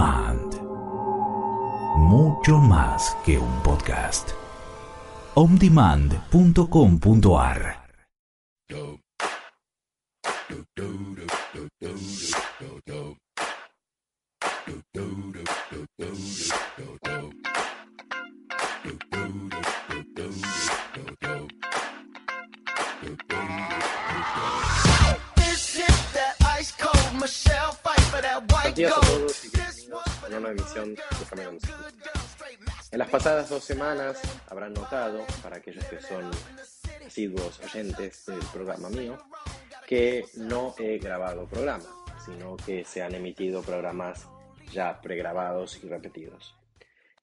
Demand. Mucho más que un podcast. ondemand.com.ar de Cámara En las pasadas dos semanas habrán notado, para aquellos que son asiduos oyentes del programa mío, que no he grabado programa, sino que se han emitido programas ya pregrabados y repetidos.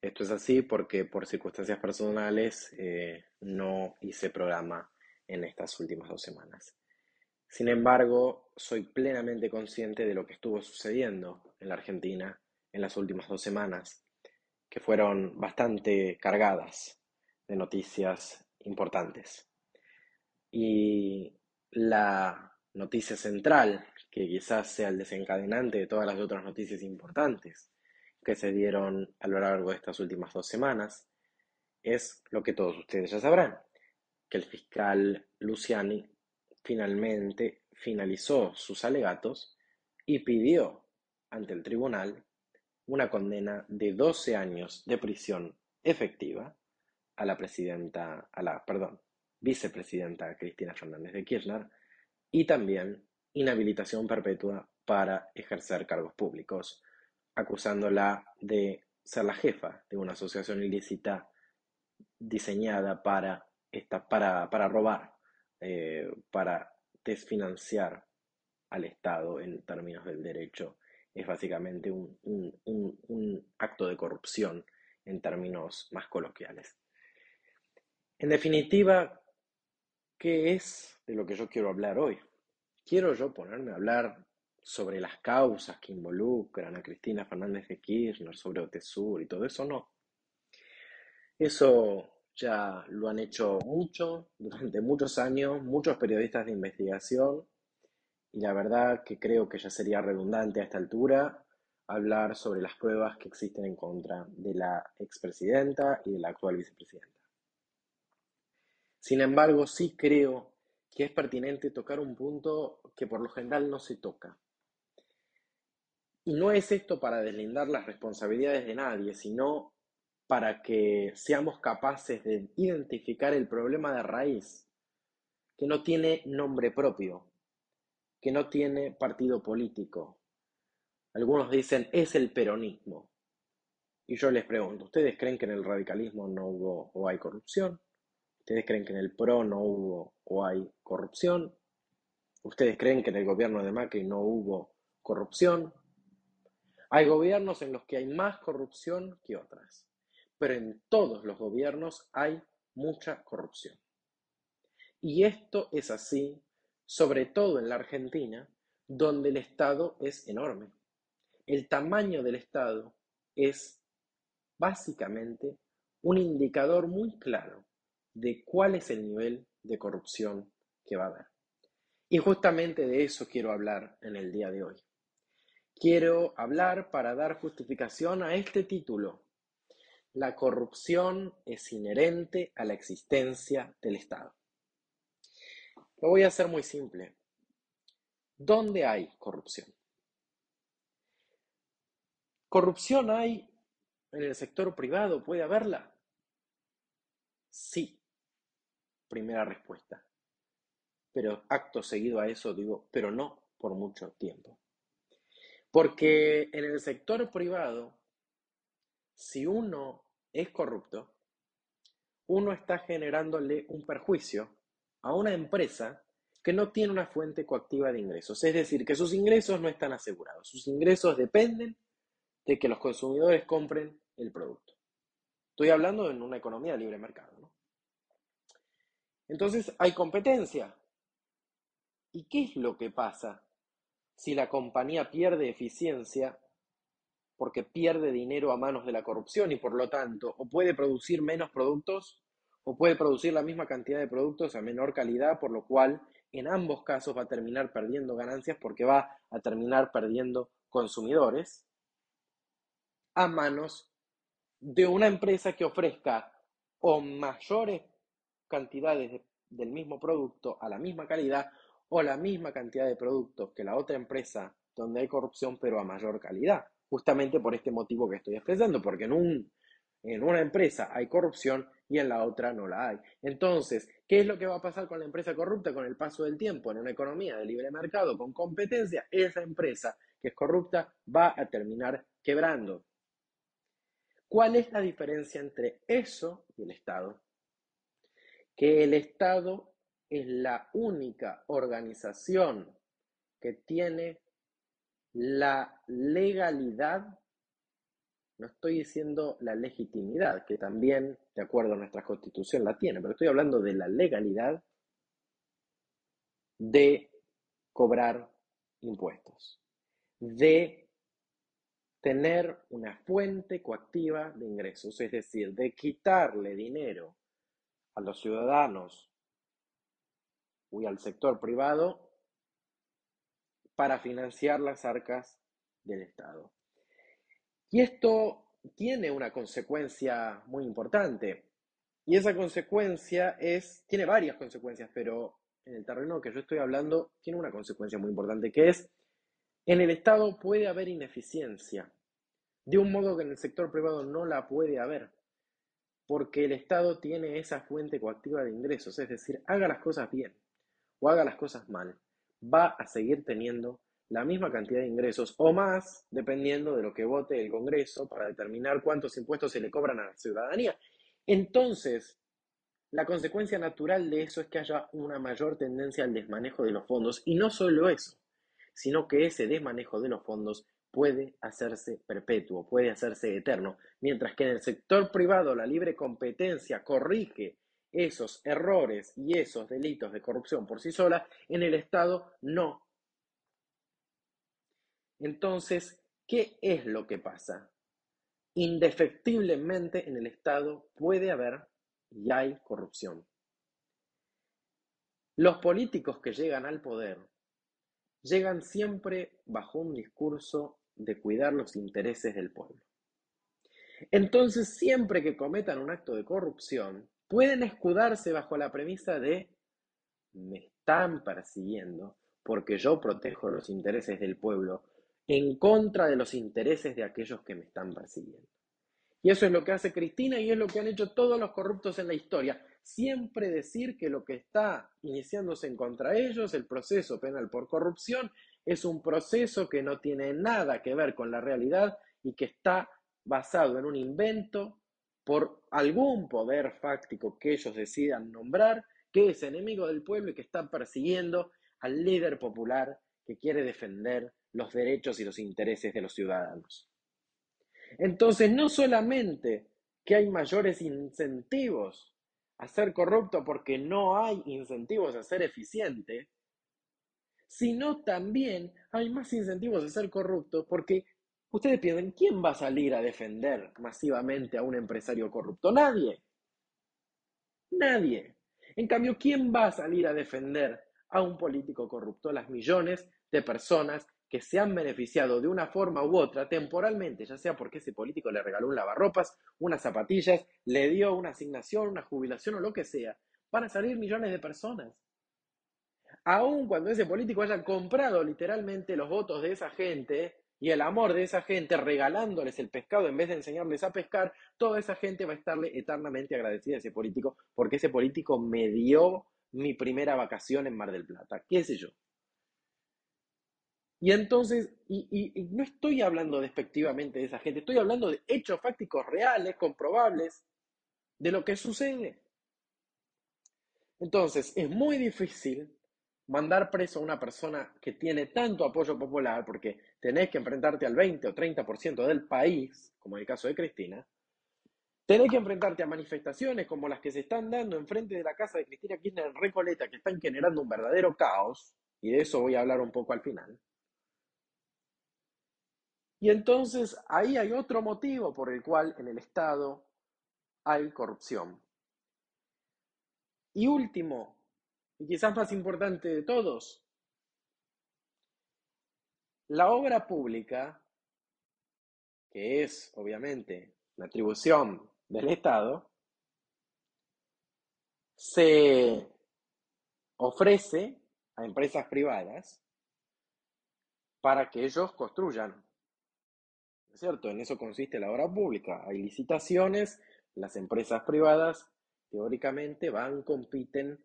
Esto es así porque por circunstancias personales eh, no hice programa en estas últimas dos semanas. Sin embargo, soy plenamente consciente de lo que estuvo sucediendo en la Argentina en las últimas dos semanas, que fueron bastante cargadas de noticias importantes. Y la noticia central, que quizás sea el desencadenante de todas las otras noticias importantes que se dieron a lo largo de estas últimas dos semanas, es lo que todos ustedes ya sabrán, que el fiscal Luciani finalmente finalizó sus alegatos y pidió ante el tribunal una condena de 12 años de prisión efectiva a la presidenta, a la, perdón, vicepresidenta Cristina Fernández de Kirchner y también inhabilitación perpetua para ejercer cargos públicos, acusándola de ser la jefa de una asociación ilícita diseñada para, esta, para, para robar eh, para desfinanciar al Estado en términos del derecho es básicamente un, acto de corrupción en términos más coloquiales. En definitiva, ¿qué es de lo que yo quiero hablar hoy? ¿Quiero yo ponerme a hablar sobre las causas que involucran a Cristina Fernández de Kirchner, sobre Otesur y todo eso? No. Eso ya lo han hecho mucho, durante muchos años, muchos periodistas de investigación, y la verdad que creo que ya sería redundante a esta altura hablar sobre las pruebas que existen en contra de la expresidenta y de la actual vicepresidenta. Sin embargo, sí creo que es pertinente tocar un punto que por lo general no se toca. Y no es esto para deslindar las responsabilidades de nadie, sino para que seamos capaces de identificar el problema de raíz, que no tiene nombre propio, que no tiene partido político. Algunos dicen es el peronismo. Y yo les pregunto, ¿ustedes creen que en el radicalismo no hubo o hay corrupción? ¿Ustedes creen que en el PRO no hubo o hay corrupción? ¿Ustedes creen que en el gobierno de Macri no hubo corrupción? Hay gobiernos en los que hay más corrupción que otras pero en todos los gobiernos hay mucha corrupción. Y esto es así, sobre todo en la Argentina, donde el Estado es enorme. El tamaño del Estado es básicamente un indicador muy claro de cuál es el nivel de corrupción que va a haber. Y justamente de eso quiero hablar en el día de hoy. Quiero hablar para dar justificación a este título la corrupción es inherente a la existencia del Estado. Lo voy a hacer muy simple. ¿Dónde hay corrupción? ¿Corrupción hay en el sector privado? ¿Puede haberla? Sí. Primera respuesta. Pero acto seguido a eso digo, pero no por mucho tiempo. Porque en el sector privado, si uno es corrupto, uno está generándole un perjuicio a una empresa que no tiene una fuente coactiva de ingresos. Es decir, que sus ingresos no están asegurados. Sus ingresos dependen de que los consumidores compren el producto. Estoy hablando en una economía de libre mercado. ¿no? Entonces hay competencia. ¿Y qué es lo que pasa si la compañía pierde eficiencia porque pierde dinero a manos de la corrupción y por lo tanto o puede producir menos productos o puede producir la misma cantidad de productos a menor calidad, por lo cual en ambos casos va a terminar perdiendo ganancias porque va a terminar perdiendo consumidores. a manos de una empresa que ofrezca o mayores cantidades del mismo producto a la misma calidad o la misma cantidad de productos que la otra empresa donde hay corrupción pero a mayor calidad. Justamente por este motivo que estoy expresando, porque en, un, en una empresa hay corrupción y en la otra no la hay. Entonces, ¿qué es lo que va a pasar con la empresa corrupta con el paso del tiempo en una economía de libre mercado con competencia? Esa empresa que es corrupta va a terminar quebrando. ¿Cuál es la diferencia entre eso y el Estado? Que el Estado es la única organización que tiene la legalidad, no estoy diciendo la legitimidad, que también, de acuerdo a nuestra constitución, la tiene, pero estoy hablando de la legalidad de cobrar impuestos, de tener una fuente coactiva de ingresos, es decir, de quitarle dinero a los ciudadanos y al sector privado para financiar las arcas del Estado. Y esto tiene una consecuencia muy importante. Y esa consecuencia es, tiene varias consecuencias, pero en el terreno que yo estoy hablando tiene una consecuencia muy importante, que es, en el Estado puede haber ineficiencia, de un modo que en el sector privado no la puede haber, porque el Estado tiene esa fuente coactiva de ingresos, es decir, haga las cosas bien o haga las cosas mal, va a seguir teniendo la misma cantidad de ingresos o más, dependiendo de lo que vote el Congreso para determinar cuántos impuestos se le cobran a la ciudadanía. Entonces, la consecuencia natural de eso es que haya una mayor tendencia al desmanejo de los fondos y no solo eso, sino que ese desmanejo de los fondos puede hacerse perpetuo, puede hacerse eterno, mientras que en el sector privado la libre competencia corrige esos errores y esos delitos de corrupción por sí sola, en el Estado no. Entonces, ¿qué es lo que pasa? Indefectiblemente en el Estado puede haber y hay corrupción. Los políticos que llegan al poder llegan siempre bajo un discurso de cuidar los intereses del pueblo. Entonces, siempre que cometan un acto de corrupción, pueden escudarse bajo la premisa de me están persiguiendo porque yo protejo los intereses del pueblo en contra de los intereses de aquellos que me están persiguiendo. Y eso es lo que hace Cristina y es lo que han hecho todos los corruptos en la historia. Siempre decir que lo que está iniciándose en contra de ellos, el proceso penal por corrupción, es un proceso que no tiene nada que ver con la realidad y que está basado en un invento por algún poder fáctico que ellos decidan nombrar, que es enemigo del pueblo y que está persiguiendo al líder popular que quiere defender los derechos y los intereses de los ciudadanos. Entonces, no solamente que hay mayores incentivos a ser corrupto porque no hay incentivos a ser eficiente, sino también hay más incentivos a ser corrupto porque Ustedes piensan, ¿quién va a salir a defender masivamente a un empresario corrupto? Nadie. Nadie. En cambio, ¿quién va a salir a defender a un político corrupto? Las millones de personas que se han beneficiado de una forma u otra temporalmente, ya sea porque ese político le regaló un lavarropas, unas zapatillas, le dio una asignación, una jubilación o lo que sea, van a salir millones de personas. Aun cuando ese político haya comprado literalmente los votos de esa gente, y el amor de esa gente regalándoles el pescado en vez de enseñarles a pescar, toda esa gente va a estarle eternamente agradecida a ese político porque ese político me dio mi primera vacación en Mar del Plata, qué sé yo. Y entonces, y, no estoy hablando despectivamente de esa gente, estoy hablando de hechos fácticos reales, comprobables, de lo que sucede. Entonces, es muy difícil mandar preso a una persona que tiene tanto apoyo popular, porque tenés que enfrentarte al 20 o 30% del país, como en el caso de Cristina, tenés que enfrentarte a manifestaciones como las que se están dando enfrente de la casa de Cristina Kirchner en Recoleta, que están generando un verdadero caos, y de eso voy a hablar un poco al final. Y entonces ahí hay otro motivo por el cual en el Estado hay corrupción. Y último, y quizás más importante de todos, la obra pública, que es obviamente la atribución del Estado, se ofrece a empresas privadas para que ellos construyan. ¿Es cierto? En eso consiste la obra pública. Hay licitaciones, las empresas privadas teóricamente van, compiten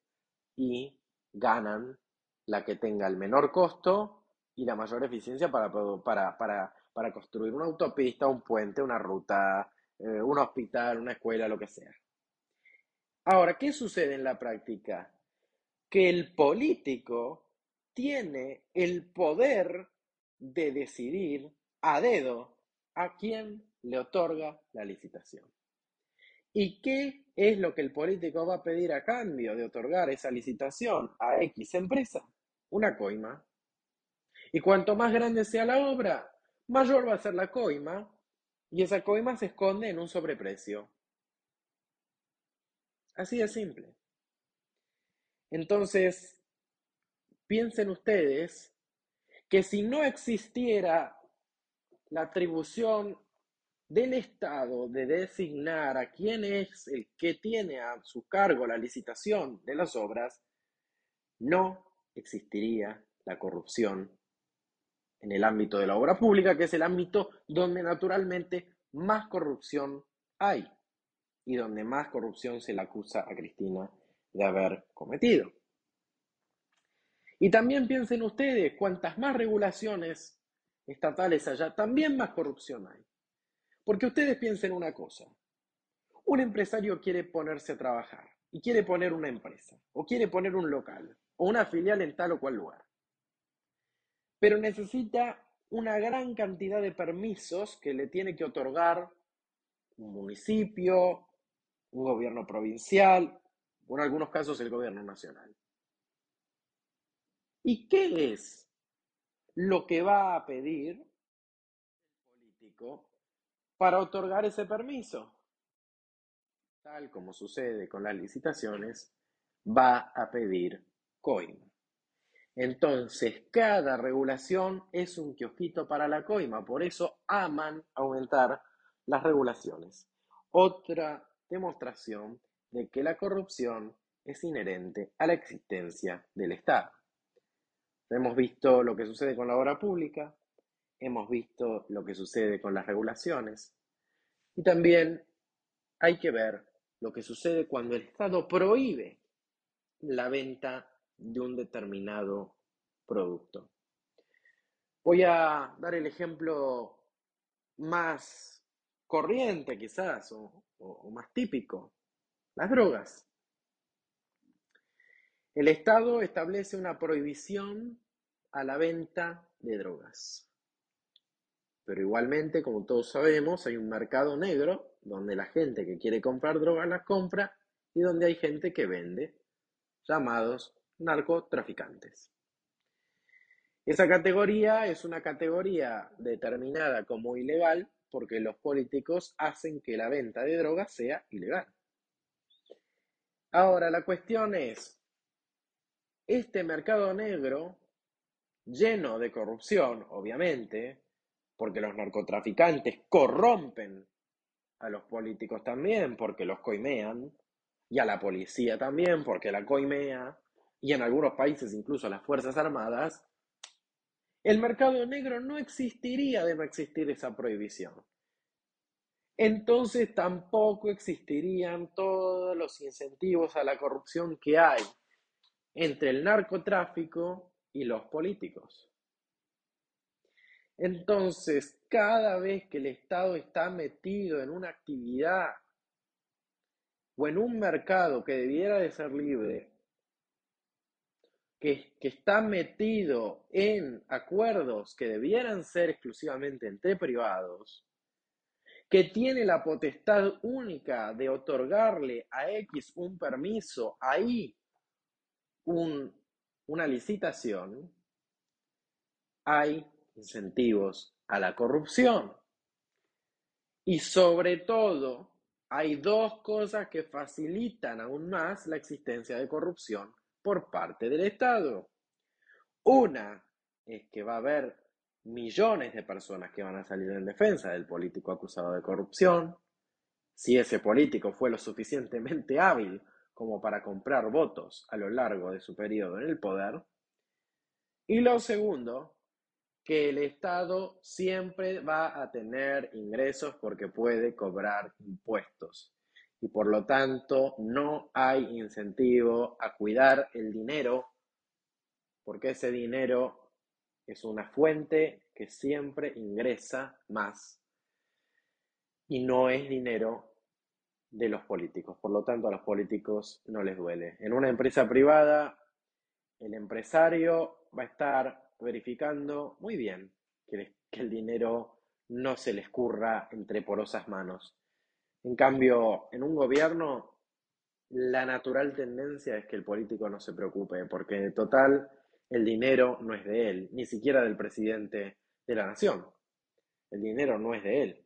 y ganan la que tenga el menor costo y la mayor eficiencia para, para, para, para construir una autopista, un puente, una ruta, eh, un hospital, una escuela, lo que sea. Ahora, ¿qué sucede en la práctica? Que el político tiene el poder de decidir a dedo a quién le otorga la licitación. ¿Y qué es lo que el político va a pedir a cambio de otorgar esa licitación a X empresa? Una coima. Y cuanto más grande sea la obra, mayor va a ser la coima y esa coima se esconde en un sobreprecio. Así de simple. Entonces, piensen ustedes que si no existiera la atribución del Estado de designar a quién es el que tiene a su cargo la licitación de las obras, no existiría la corrupción en el ámbito de la obra pública, que es el ámbito donde naturalmente más corrupción hay y donde más corrupción se le acusa a Cristina de haber cometido. Y también piensen ustedes, cuantas más regulaciones estatales allá, también más corrupción hay. Porque ustedes piensen una cosa, un empresario quiere ponerse a trabajar y quiere poner una empresa, o quiere poner un local, o una filial en tal o cual lugar pero necesita una gran cantidad de permisos que le tiene que otorgar un municipio, un gobierno provincial, o en algunos casos el gobierno nacional. ¿Y qué es lo que va a pedir el político para otorgar ese permiso? Tal como sucede con las licitaciones, va a pedir coima. Entonces, cada regulación es un kiosquito para la coima, por eso aman aumentar las regulaciones. Otra demostración de que la corrupción es inherente a la existencia del Estado. Hemos visto lo que sucede con la obra pública, hemos visto lo que sucede con las regulaciones y también hay que ver lo que sucede cuando el Estado prohíbe la venta de un determinado producto. Voy a dar el ejemplo más corriente quizás o, más típico, las drogas. El Estado establece una prohibición a la venta de drogas. Pero igualmente, como todos sabemos, hay un mercado negro donde la gente que quiere comprar drogas las compra y donde hay gente que vende, llamados narcotraficantes. Esa categoría es una categoría determinada como ilegal porque los políticos hacen que la venta de drogas sea ilegal. Ahora, la cuestión es, este mercado negro, lleno de corrupción, obviamente, porque los narcotraficantes corrompen a los políticos también, porque los coimean, y a la policía también, porque la coimea, y en algunos países incluso las Fuerzas Armadas, el mercado negro no existiría de no existir esa prohibición. Entonces tampoco existirían todos los incentivos a la corrupción que hay entre el narcotráfico y los políticos. Entonces, cada vez que el Estado está metido en una actividad o en un mercado que debiera de ser libre que, está metido en acuerdos que debieran ser exclusivamente entre privados, que tiene la potestad única de otorgarle a X un permiso, ahí un, una licitación, hay incentivos a la corrupción. Y sobre todo, hay dos cosas que facilitan aún más la existencia de corrupción por parte del Estado. Una es que va a haber millones de personas que van a salir en defensa del político acusado de corrupción, si ese político fue lo suficientemente hábil como para comprar votos a lo largo de su periodo en el poder. Y lo segundo, que el Estado siempre va a tener ingresos porque puede cobrar impuestos. Y por lo tanto no hay incentivo a cuidar el dinero porque ese dinero es una fuente que siempre ingresa más y no es dinero de los políticos. Por lo tanto, a los políticos no les duele. En una empresa privada, el empresario va a estar verificando muy bien que, el dinero no se le escurra entre porosas manos. En cambio, en un gobierno, la natural tendencia es que el político no se preocupe, porque de total el dinero no es de él, ni siquiera del presidente de la nación. El dinero no es de él.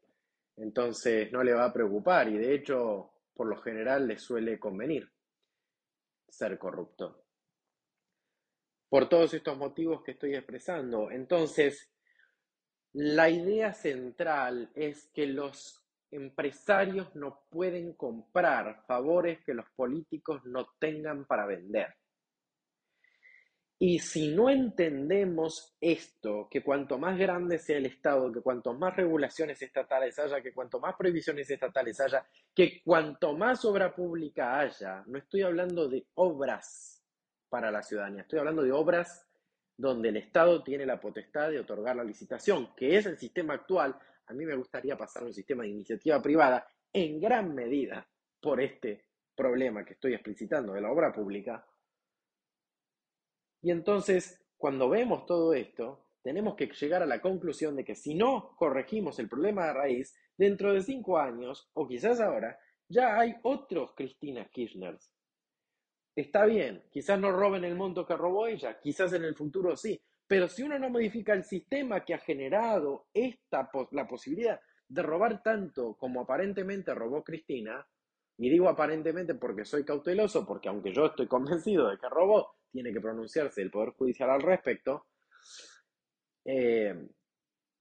Entonces no le va a preocupar y de hecho, por lo general, le suele convenir ser corrupto. Por todos estos motivos que estoy expresando. Entonces, la idea central es que los empresarios no pueden comprar favores que los políticos no tengan para vender. Y si no entendemos esto, que cuanto más grande sea el Estado, que cuanto más regulaciones estatales haya, que cuanto más prohibiciones estatales haya, que cuanto más obra pública haya, no estoy hablando de obras para la ciudadanía, estoy hablando de obras donde el Estado tiene la potestad de otorgar la licitación, que es el sistema actual. A mí me gustaría pasar a un sistema de iniciativa privada en gran medida por este problema que estoy explicitando de la obra pública, y entonces, cuando vemos todo esto, tenemos que llegar a la conclusión de que si no corregimos el problema de raíz, dentro de cinco años, o quizás ahora, ya hay otros Cristina Kirchners. Está bien, quizás no roben el monto que robó ella, quizás en el futuro sí, pero si uno no modifica el sistema que ha generado esta, la posibilidad de robar tanto como aparentemente robó Cristina, y digo aparentemente porque soy cauteloso, porque aunque yo estoy convencido de que robó, tiene que pronunciarse el Poder Judicial al respecto, eh,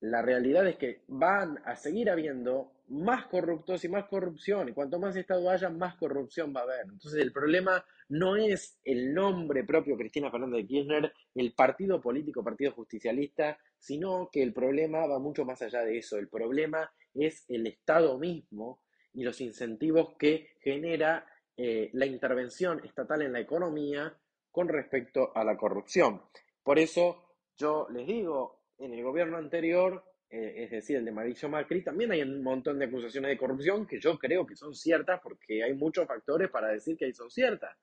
la realidad es que van a seguir habiendo más corruptos y más corrupción, y cuanto más Estado haya, más corrupción va a haber. Entonces el problema no es el nombre propio Cristina Fernández de Kirchner, el partido político, partido justicialista, sino que el problema va mucho más allá de eso. El problema es el Estado mismo y los incentivos que genera eh, la intervención estatal en la economía con respecto a la corrupción. Por eso yo les digo, en el gobierno anterior, eh, es decir, el de Mauricio Macri, también hay un montón de acusaciones de corrupción que yo creo que son ciertas porque hay muchos factores para decir que son ciertas.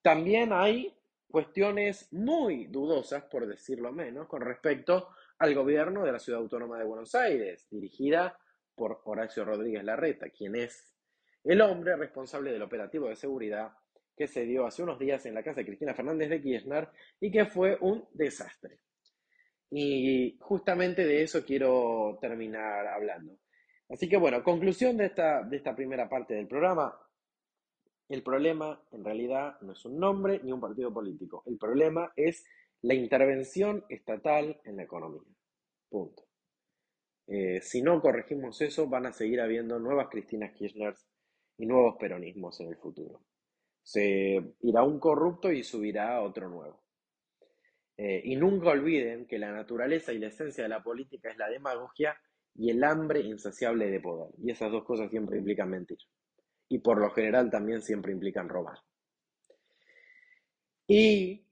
También hay cuestiones muy dudosas, por decirlo menos, con respecto al gobierno de la Ciudad Autónoma de Buenos Aires, dirigida por Horacio Rodríguez Larreta, quien es el hombre responsable del operativo de seguridad que se dio hace unos días en la casa de Cristina Fernández de Kirchner y que fue un desastre. Y justamente de eso quiero terminar hablando. Así que bueno, conclusión de esta, de esta primera parte del programa. El problema en realidad no es un nombre ni un partido político. El problema es la intervención estatal en la economía. Punto. Eh, si no corregimos eso, van a seguir habiendo nuevas Cristinas Kirchner y nuevos peronismos en el futuro. Se irá un corrupto y subirá otro nuevo. Eh, y nunca olviden que la naturaleza y la esencia de la política es la demagogia y el hambre insaciable de poder. Y esas dos cosas siempre implican mentir. Y por lo general también siempre implican robar. Y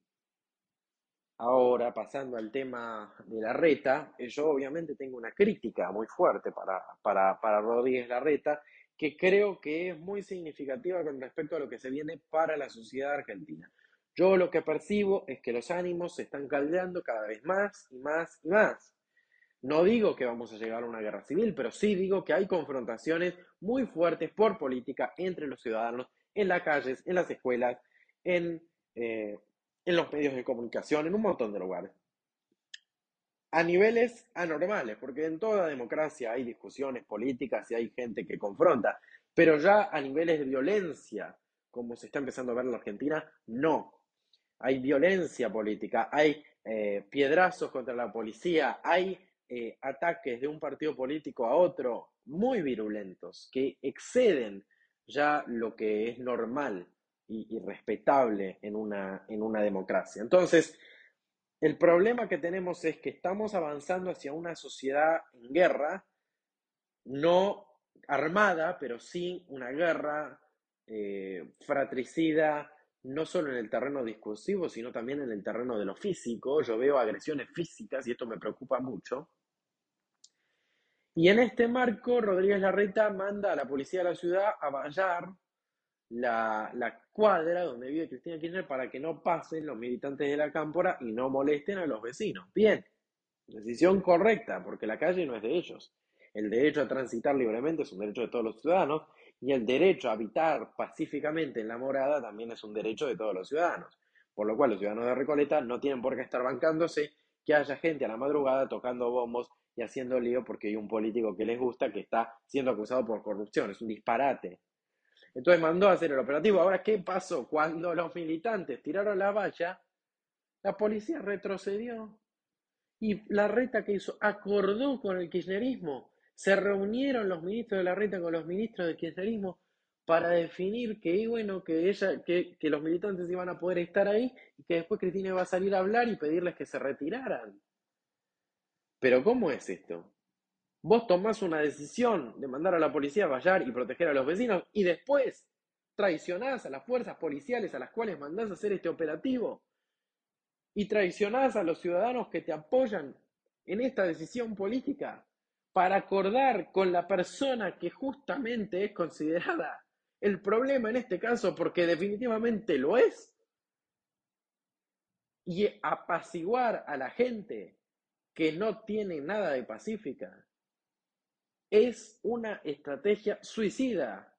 Ahora, pasando al tema de la reta, eh, yo obviamente tengo una crítica muy fuerte para, para, para Rodríguez Larreta, que creo que es muy significativa con respecto a lo que se viene para la sociedad argentina. Yo lo que percibo es que los ánimos se están caldeando cada vez más y más y más. No digo que vamos a llegar a una guerra civil, pero sí digo que hay confrontaciones muy fuertes por política entre los ciudadanos en las calles, en las escuelas, en eh, en los medios de comunicación, en un montón de lugares. A niveles anormales, porque en toda democracia hay discusiones políticas y hay gente que confronta, pero ya a niveles de violencia, como se está empezando a ver en la Argentina, no. Hay violencia política, hay eh, piedrazos contra la policía, hay eh, ataques de un partido político a otro muy virulentos, que exceden ya lo que es normal y, respetable en una, en una democracia. Entonces, el problema que tenemos es que estamos avanzando hacia una sociedad en guerra, no armada, pero sí una guerra eh, fratricida, no solo en el terreno discursivo, sino también en el terreno de lo físico. Yo veo agresiones físicas y esto me preocupa mucho. Y en este marco, Rodríguez Larreta manda a la policía de la ciudad a vallar la, la, cuadra donde vive Cristina Kirchner para que no pasen los militantes de la cámpora y no molesten a los vecinos. Bien, decisión correcta, porque la calle no es de ellos. El derecho a transitar libremente es un derecho de todos los ciudadanos y el derecho a habitar pacíficamente en la morada también es un derecho de todos los ciudadanos. Por lo cual los ciudadanos de Recoleta no tienen por qué estar bancándose que haya gente a la madrugada tocando bombos y haciendo lío porque hay un político que les gusta que está siendo acusado por corrupción. Es un disparate. Entonces mandó a hacer el operativo. Ahora, ¿qué pasó? Cuando los militantes tiraron la valla, la policía retrocedió. Y la reta que hizo acordó con el kirchnerismo se reunieron los ministros de la reta con los ministros del kirchnerismo para definir que, bueno, que, ella, que, que los militantes iban a poder estar ahí y que después Cristina iba a salir a hablar y pedirles que se retiraran. Pero ¿cómo es esto? Vos tomás una decisión de mandar a la policía a vallar y proteger a los vecinos y después traicionás a las fuerzas policiales a las cuales mandás a hacer este operativo y traicionás a los ciudadanos que te apoyan en esta decisión política para acordar con la persona que justamente es considerada el problema en este caso, porque definitivamente lo es, y apaciguar a la gente que no tiene nada de pacífica, es una estrategia suicida.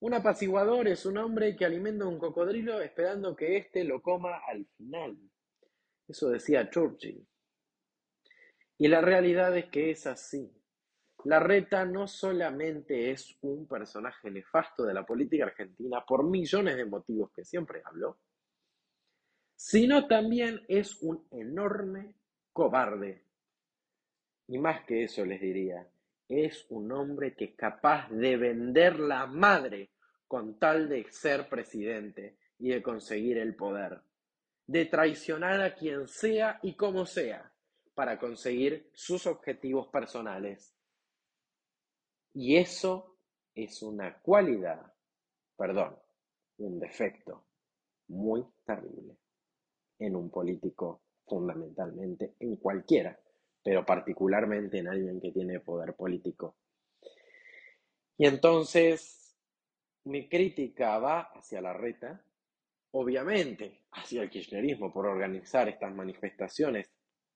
Un apaciguador es un hombre que alimenta un cocodrilo esperando que éste lo coma al final. Eso decía Churchill. Y la realidad es que es así. La reta no solamente es un personaje nefasto de la política argentina por millones de motivos que siempre hablo, sino también es un enorme cobarde. Y más que eso les diría, es un hombre que es capaz de vender la madre con tal de ser presidente y de conseguir el poder, de traicionar a quien sea y como sea para conseguir sus objetivos personales. Y eso es una cualidad, perdón, un defecto muy terrible en un político fundamentalmente, en cualquiera, pero particularmente en alguien que tiene poder político. Y entonces mi crítica va hacia la reta, obviamente hacia el kirchnerismo por organizar estas manifestaciones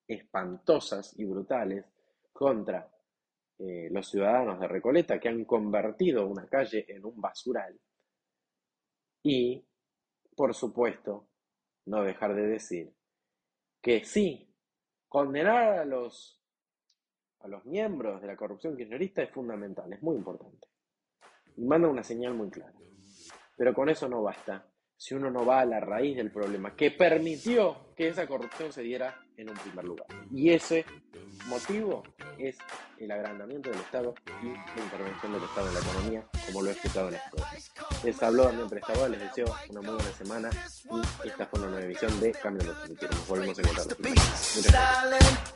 espantosas y brutales contra eh, los ciudadanos de Recoleta que han convertido una calle en un basural. Y, por supuesto, no dejar de decir que sí, condenar a los, a los miembros de la corrupción kirchnerista es fundamental, es muy importante. Y manda una señal muy clara. Pero con eso no basta si uno no va a la raíz del problema que permitió que esa corrupción se diera en un primer lugar. Y ese motivo es el agrandamiento del Estado y la intervención del Estado en la economía, como lo he explicado en esto. Les habló Daniel Prestador, les deseo una muy buena semana y esta fue una nueva emisión de Cambio de Nos volvemos a encontrar. Muchas gracias.